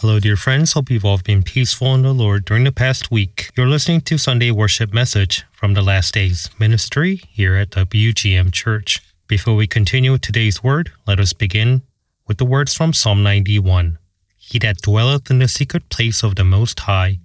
Hello, dear friends. Hope you've all been peaceful in the Lord during the past week. You're listening to Sunday worship message from the Last Days Ministry here at WGM Church. Before we continue today's word, let us begin with the words from Psalm 91. He that dwelleth in the secret place of the Most High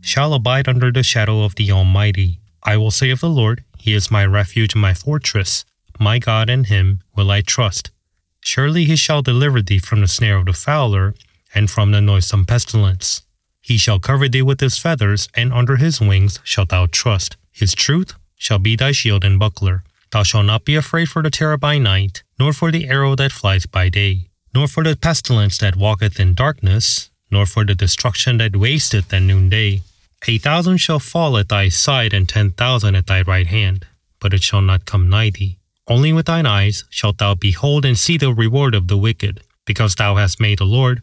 shall abide under the shadow of the Almighty. I will say of the Lord, He is my refuge and my fortress. My God, in Him will I trust. Surely He shall deliver thee from the snare of the fowler and from the noisome pestilence. He shall cover thee with his feathers, and under his wings shalt thou trust. His truth shall be thy shield and buckler. Thou shalt not be afraid for the terror by night, nor for the arrow that flies by day, nor for the pestilence that walketh in darkness, nor for the destruction that wasteth at noonday. A thousand shall fall at thy side, and ten thousand at thy right hand, but it shall not come nigh thee. Only with thine eyes shalt thou behold and see the reward of the wicked, because thou hast made the Lord,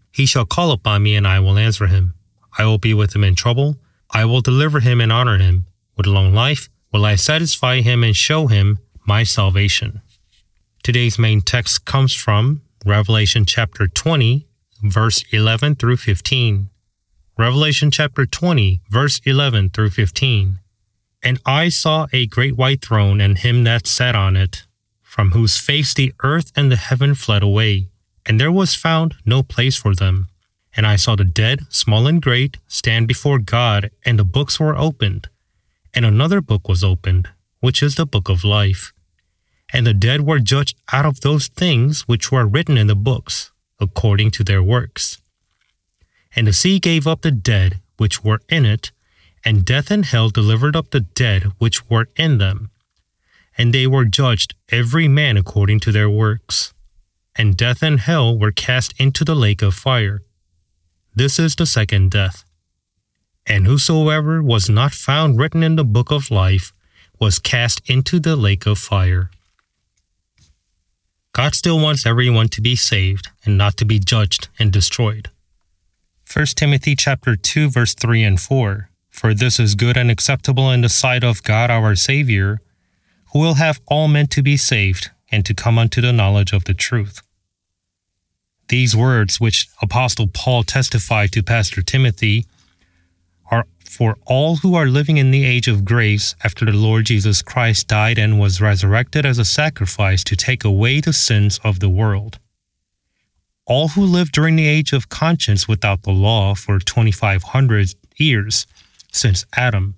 He shall call upon me, and I will answer him. I will be with him in trouble. I will deliver him and honor him. With long life will I satisfy him and show him my salvation. Today's main text comes from Revelation chapter 20, verse 11 through 15. Revelation chapter 20, verse 11 through 15. And I saw a great white throne and him that sat on it, from whose face the earth and the heaven fled away and there was found no place for them. And I saw the dead, small and great, stand before God, and the books were opened. And another book was opened, which is the book of life. And the dead were judged out of those things which were written in the books, according to their works. And the sea gave up the dead which were in it, and death and hell delivered up the dead which were in them. And they were judged every man according to their works and death and hell were cast into the lake of fire. This is the second death. And whosoever was not found written in the book of life was cast into the lake of fire. God still wants everyone to be saved and not to be judged and destroyed. 1 Timothy chapter 2 verse 3 and 4 For this is good and acceptable in the sight of God our Savior, who will have all men to be saved and to come unto the knowledge of the truth. These words, which Apostle Paul testified to Pastor Timothy, are for all who are living in the age of grace after the Lord Jesus Christ died and was resurrected as a sacrifice to take away the sins of the world. All who lived during the age of conscience without the law for 2,500 years since Adam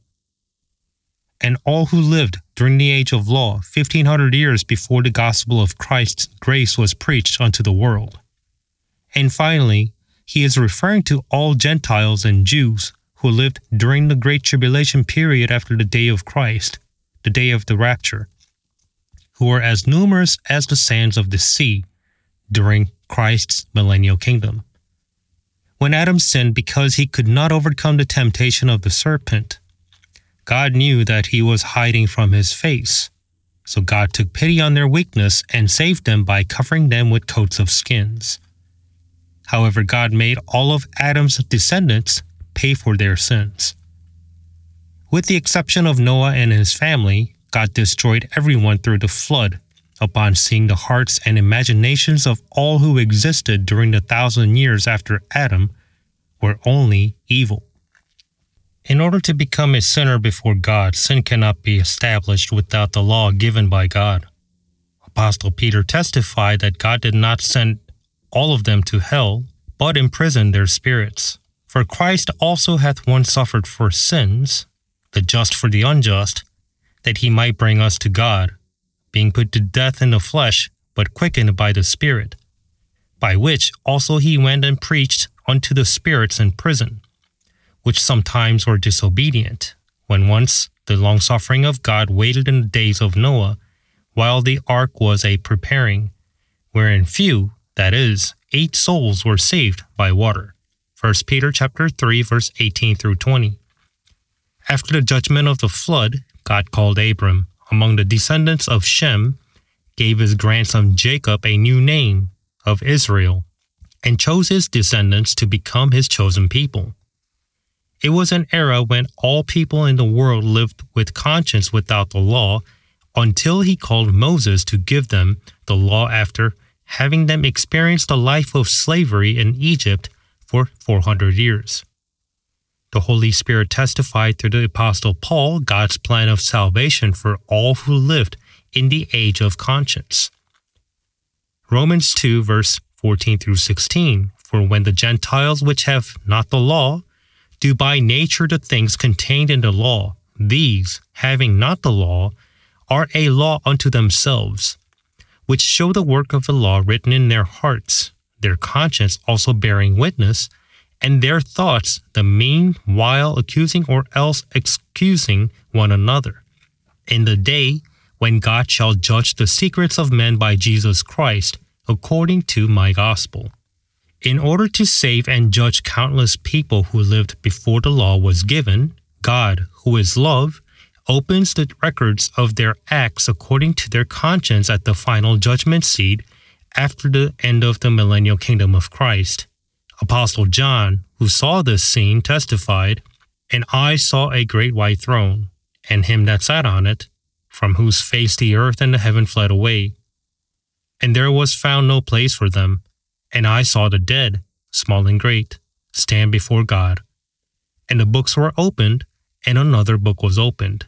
and all who lived during the age of law, 1500 years before the gospel of Christ's grace was preached unto the world. And finally, he is referring to all Gentiles and Jews who lived during the Great Tribulation period after the day of Christ, the day of the rapture, who were as numerous as the sands of the sea during Christ's millennial kingdom. When Adam sinned because he could not overcome the temptation of the serpent, God knew that he was hiding from his face. So God took pity on their weakness and saved them by covering them with coats of skins. However, God made all of Adam's descendants pay for their sins. With the exception of Noah and his family, God destroyed everyone through the flood upon seeing the hearts and imaginations of all who existed during the thousand years after Adam were only evil. In order to become a sinner before God, sin cannot be established without the law given by God. Apostle Peter testified that God did not send all of them to hell, but imprisoned their spirits. For Christ also hath once suffered for sins, the just for the unjust, that he might bring us to God, being put to death in the flesh, but quickened by the Spirit, by which also he went and preached unto the spirits in prison which sometimes were disobedient, when once the long suffering of God waited in the days of Noah, while the ark was a preparing, wherein few, that is, eight souls were saved by water. 1 Peter chapter 3 verse 18 through 20. After the judgment of the flood, God called Abram among the descendants of Shem, gave his grandson Jacob a new name of Israel, and chose his descendants to become his chosen people. It was an era when all people in the world lived with conscience without the law until he called Moses to give them the law after having them experience the life of slavery in Egypt for 400 years. The Holy Spirit testified through the Apostle Paul God's plan of salvation for all who lived in the age of conscience. Romans 2, verse 14 through 16 For when the Gentiles which have not the law do by nature the things contained in the law, these, having not the law, are a law unto themselves, which show the work of the law written in their hearts, their conscience also bearing witness, and their thoughts the mean while accusing or else excusing one another. In the day when God shall judge the secrets of men by Jesus Christ, according to my gospel. In order to save and judge countless people who lived before the law was given, God, who is love, opens the records of their acts according to their conscience at the final judgment seat after the end of the millennial kingdom of Christ. Apostle John, who saw this scene, testified, And I saw a great white throne, and him that sat on it, from whose face the earth and the heaven fled away. And there was found no place for them. And I saw the dead, small and great, stand before God. And the books were opened, and another book was opened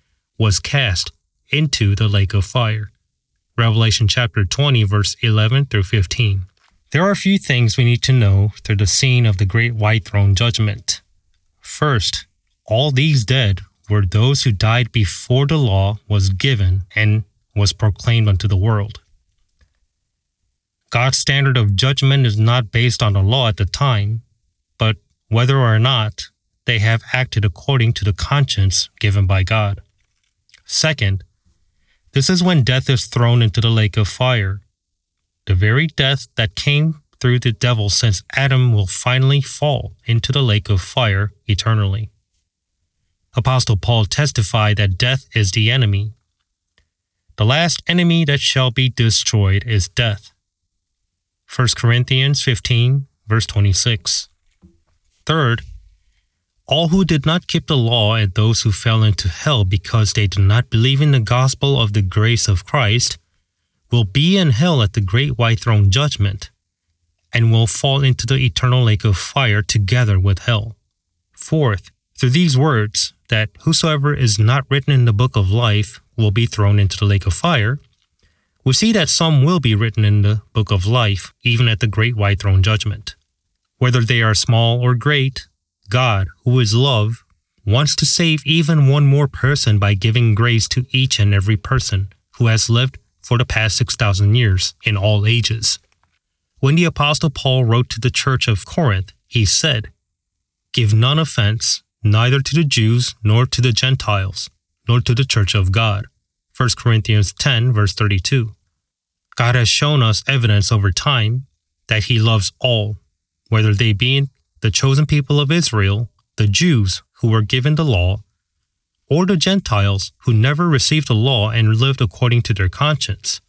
was cast into the lake of fire. Revelation chapter 20, verse 11 through 15. There are a few things we need to know through the scene of the great white throne judgment. First, all these dead were those who died before the law was given and was proclaimed unto the world. God's standard of judgment is not based on the law at the time, but whether or not they have acted according to the conscience given by God. Second, this is when death is thrown into the lake of fire. The very death that came through the devil since Adam will finally fall into the lake of fire eternally. Apostle Paul testified that death is the enemy. The last enemy that shall be destroyed is death. 1 Corinthians 15, verse 26. Third, all who did not keep the law and those who fell into hell because they did not believe in the gospel of the grace of Christ will be in hell at the great white throne judgment and will fall into the eternal lake of fire together with hell. Fourth, through these words, that whosoever is not written in the book of life will be thrown into the lake of fire, we see that some will be written in the book of life even at the great white throne judgment. Whether they are small or great, God, who is love, wants to save even one more person by giving grace to each and every person who has lived for the past 6,000 years in all ages. When the Apostle Paul wrote to the church of Corinth, he said, Give none offense, neither to the Jews, nor to the Gentiles, nor to the church of God. 1 Corinthians 10, verse 32. God has shown us evidence over time that he loves all, whether they be the chosen people of Israel, the Jews who were given the law, or the Gentiles who never received the law and lived according to their conscience,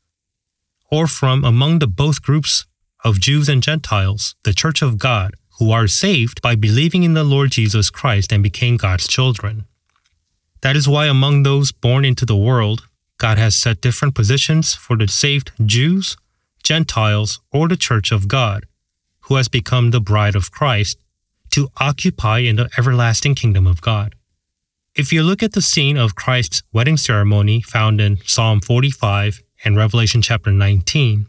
or from among the both groups of Jews and Gentiles, the church of God, who are saved by believing in the Lord Jesus Christ and became God's children. That is why among those born into the world, God has set different positions for the saved Jews, Gentiles, or the church of God, who has become the bride of Christ to occupy in the everlasting kingdom of God. If you look at the scene of Christ's wedding ceremony found in Psalm 45 and Revelation chapter 19,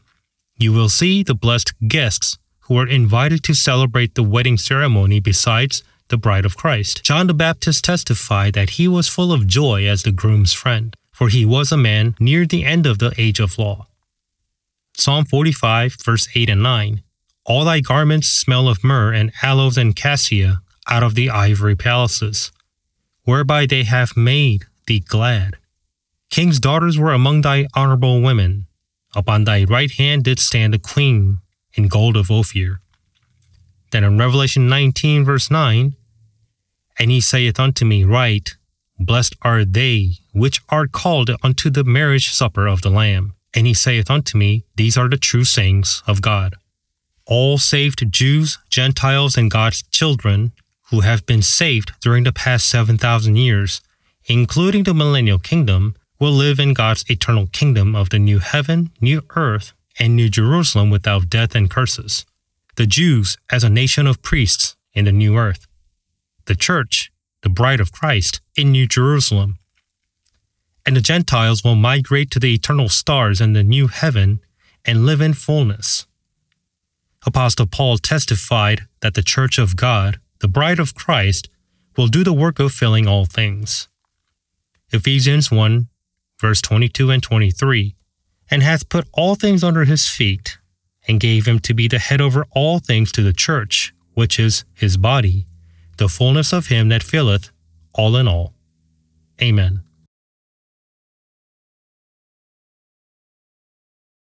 you will see the blessed guests who were invited to celebrate the wedding ceremony besides the bride of Christ. John the Baptist testified that he was full of joy as the groom's friend, for he was a man near the end of the age of law. Psalm 45, verse 8 and 9 All thy garments smell of myrrh and aloes and cassia out of the ivory palaces, whereby they have made thee glad. King's daughters were among thy honorable women. Upon thy right hand did stand a queen in gold of Ophir. Then in Revelation 19, verse 9, And he saith unto me, Write, Blessed are they which are called unto the marriage supper of the Lamb. And he saith unto me, These are the true sayings of God. All saved Jews, Gentiles, and God's children who have been saved during the past 7,000 years, including the millennial kingdom, will live in God's eternal kingdom of the new heaven, new earth, and new Jerusalem without death and curses. The Jews as a nation of priests in the new earth. The church, the bride of Christ, in New Jerusalem, and the Gentiles will migrate to the eternal stars in the new heaven and live in fullness. Apostle Paul testified that the church of God, the bride of Christ, will do the work of filling all things. Ephesians 1, verse 22 and 23, and hath put all things under his feet, and gave him to be the head over all things to the church, which is his body, the fullness of him that filleth all in all. Amen.